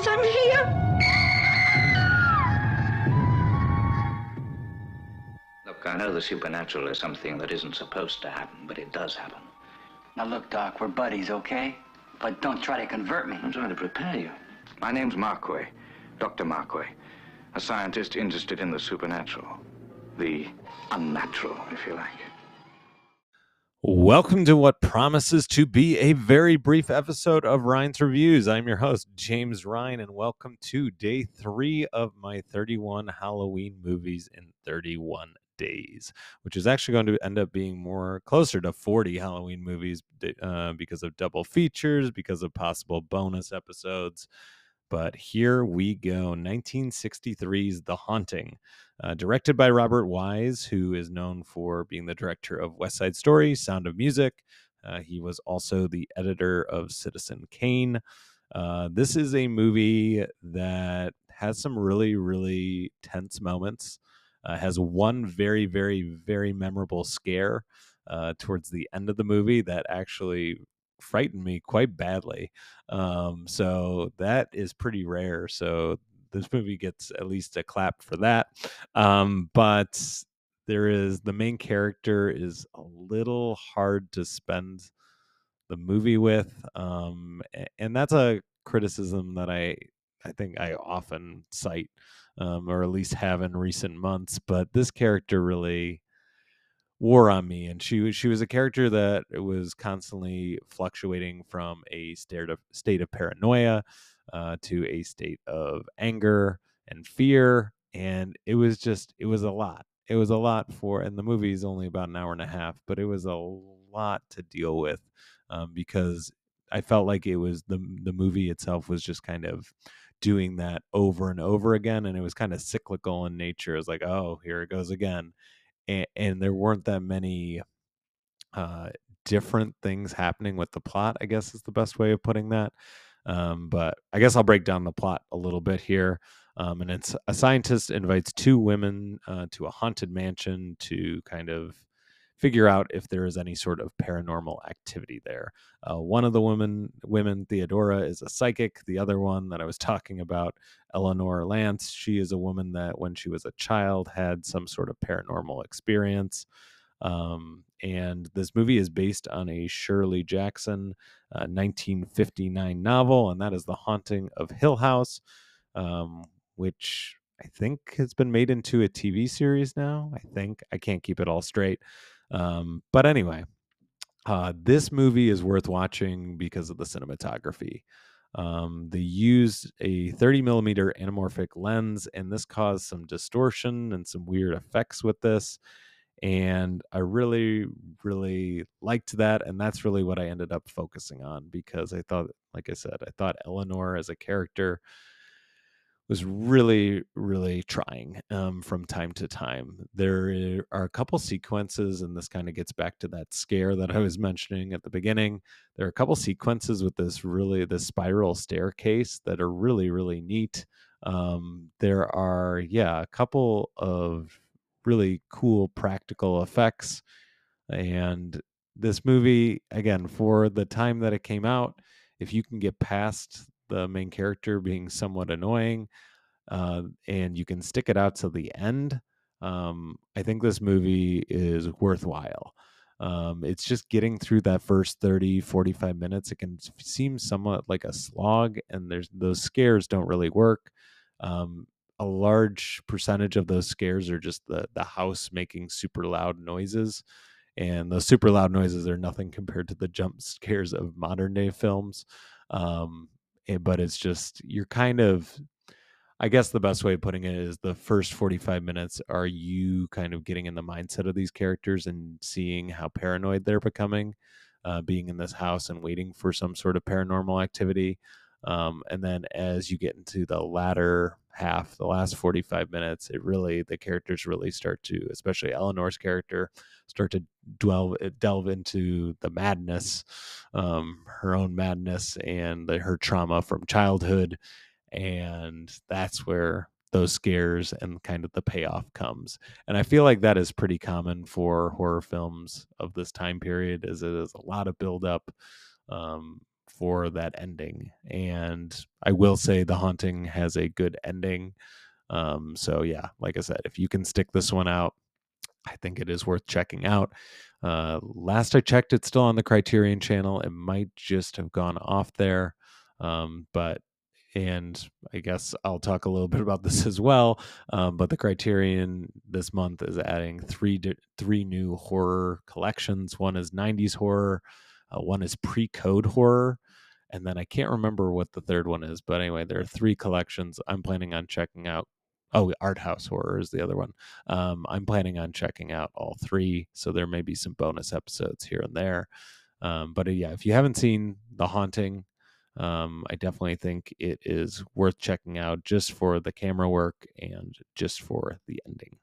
knows I'm here? Look, I know the supernatural is something that isn't supposed to happen, but it does happen. Now look, Doc, we're buddies, okay? But don't try to convert me. I'm trying to prepare you. My name's Markway, Dr. Markway, a scientist interested in the supernatural, the unnatural, if you like. Welcome to what promises to be a very brief episode of Ryan's Reviews. I'm your host, James Ryan, and welcome to day three of my 31 Halloween movies in 31 days, which is actually going to end up being more closer to 40 Halloween movies uh, because of double features, because of possible bonus episodes. But here we go 1963's The Haunting, uh, directed by Robert Wise, who is known for being the director of West Side Story, Sound of Music. Uh, he was also the editor of Citizen Kane. Uh, this is a movie that has some really, really tense moments uh, has one very, very, very memorable scare uh, towards the end of the movie that actually frightened me quite badly. Um, so that is pretty rare. So this movie gets at least a clap for that. Um, but there is the main character is a little hard to spend the movie with, um, and that's a criticism that I I think I often cite um, or at least have in recent months. But this character really wore on me, and she was she was a character that was constantly fluctuating from a state of state of paranoia uh, to a state of anger and fear, and it was just it was a lot. It was a lot for, and the movie is only about an hour and a half, but it was a lot to deal with um, because I felt like it was the the movie itself was just kind of doing that over and over again and it was kind of cyclical in nature it was like oh here it goes again and, and there weren't that many uh, different things happening with the plot i guess is the best way of putting that um, but i guess i'll break down the plot a little bit here um, and it's a scientist invites two women uh, to a haunted mansion to kind of figure out if there is any sort of paranormal activity there. Uh, one of the women, women, Theodora, is a psychic. The other one that I was talking about, Eleanor Lance, she is a woman that when she was a child had some sort of paranormal experience. Um, and this movie is based on a Shirley Jackson uh, 1959 novel, and that is The Haunting of Hill House, um, which I think has been made into a TV series now. I think I can't keep it all straight. Um, but anyway, uh, this movie is worth watching because of the cinematography. Um, they used a 30 millimeter anamorphic lens, and this caused some distortion and some weird effects with this. And I really, really liked that. And that's really what I ended up focusing on because I thought, like I said, I thought Eleanor as a character was really really trying um, from time to time. There are a couple sequences and this kind of gets back to that scare that i was mentioning at the beginning. There are a couple sequences with this really this spiral staircase that are really really neat. Um, there are yeah a couple of really cool practical effects and this movie again for the time that it came out if you can get past the main character being somewhat annoying, uh, and you can stick it out to the end. Um, I think this movie is worthwhile. Um, it's just getting through that first 30, 45 minutes. It can seem somewhat like a slog, and there's those scares don't really work. Um, a large percentage of those scares are just the the house making super loud noises and those super loud noises are nothing compared to the jump scares of modern day films um, but it's just you're kind of I guess the best way of putting it is the first 45 minutes are you kind of getting in the mindset of these characters and seeing how paranoid they're becoming, uh, being in this house and waiting for some sort of paranormal activity. Um, and then as you get into the latter half, the last 45 minutes, it really, the characters really start to, especially Eleanor's character, start to delve, eh, delve into the madness, um, her own madness and the, her trauma from childhood. And that's where those scares and kind of the payoff comes. And I feel like that is pretty common for horror films of this time period, as it is a lot of buildup. Um, for that ending. And I will say The Haunting has a good ending. Um, so yeah, like I said, if you can stick this one out, I think it is worth checking out. Uh, last I checked, it's still on the Criterion channel. It might just have gone off there. Um, but and I guess I'll talk a little bit about this as well. Um, but the Criterion this month is adding three three new horror collections. One is '90s horror, uh, one is pre-code horror, and then I can't remember what the third one is. But anyway, there are three collections. I'm planning on checking out. Oh, art house horror is the other one. Um, I'm planning on checking out all three, so there may be some bonus episodes here and there. Um, but uh, yeah, if you haven't seen The Haunting, um, I definitely think it is worth checking out just for the camera work and just for the ending.